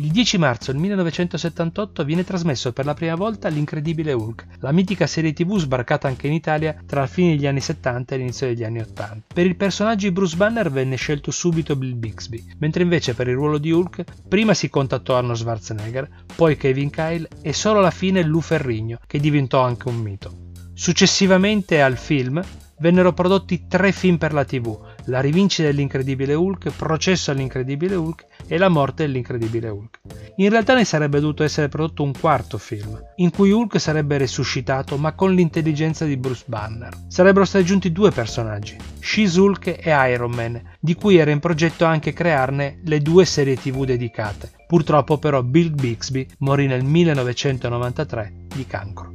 Il 10 marzo del 1978 viene trasmesso per la prima volta L'Incredibile Hulk, la mitica serie tv sbarcata anche in Italia tra la fine degli anni 70 e l'inizio degli anni 80. Per il personaggio di Bruce Banner venne scelto subito Bill Bixby, mentre invece per il ruolo di Hulk prima si contattò Arnold Schwarzenegger, poi Kevin Kyle e solo alla fine Lou Ferrigno, che diventò anche un mito. Successivamente al film vennero prodotti tre film per la TV, La rivincita dell'incredibile Hulk, Processo all'incredibile Hulk e La morte dell'incredibile Hulk. In realtà ne sarebbe dovuto essere prodotto un quarto film, in cui Hulk sarebbe resuscitato ma con l'intelligenza di Bruce Banner. Sarebbero stati aggiunti due personaggi, She-Hulk e Iron Man, di cui era in progetto anche crearne le due serie tv dedicate. Purtroppo però Bill Bixby morì nel 1993 di cancro.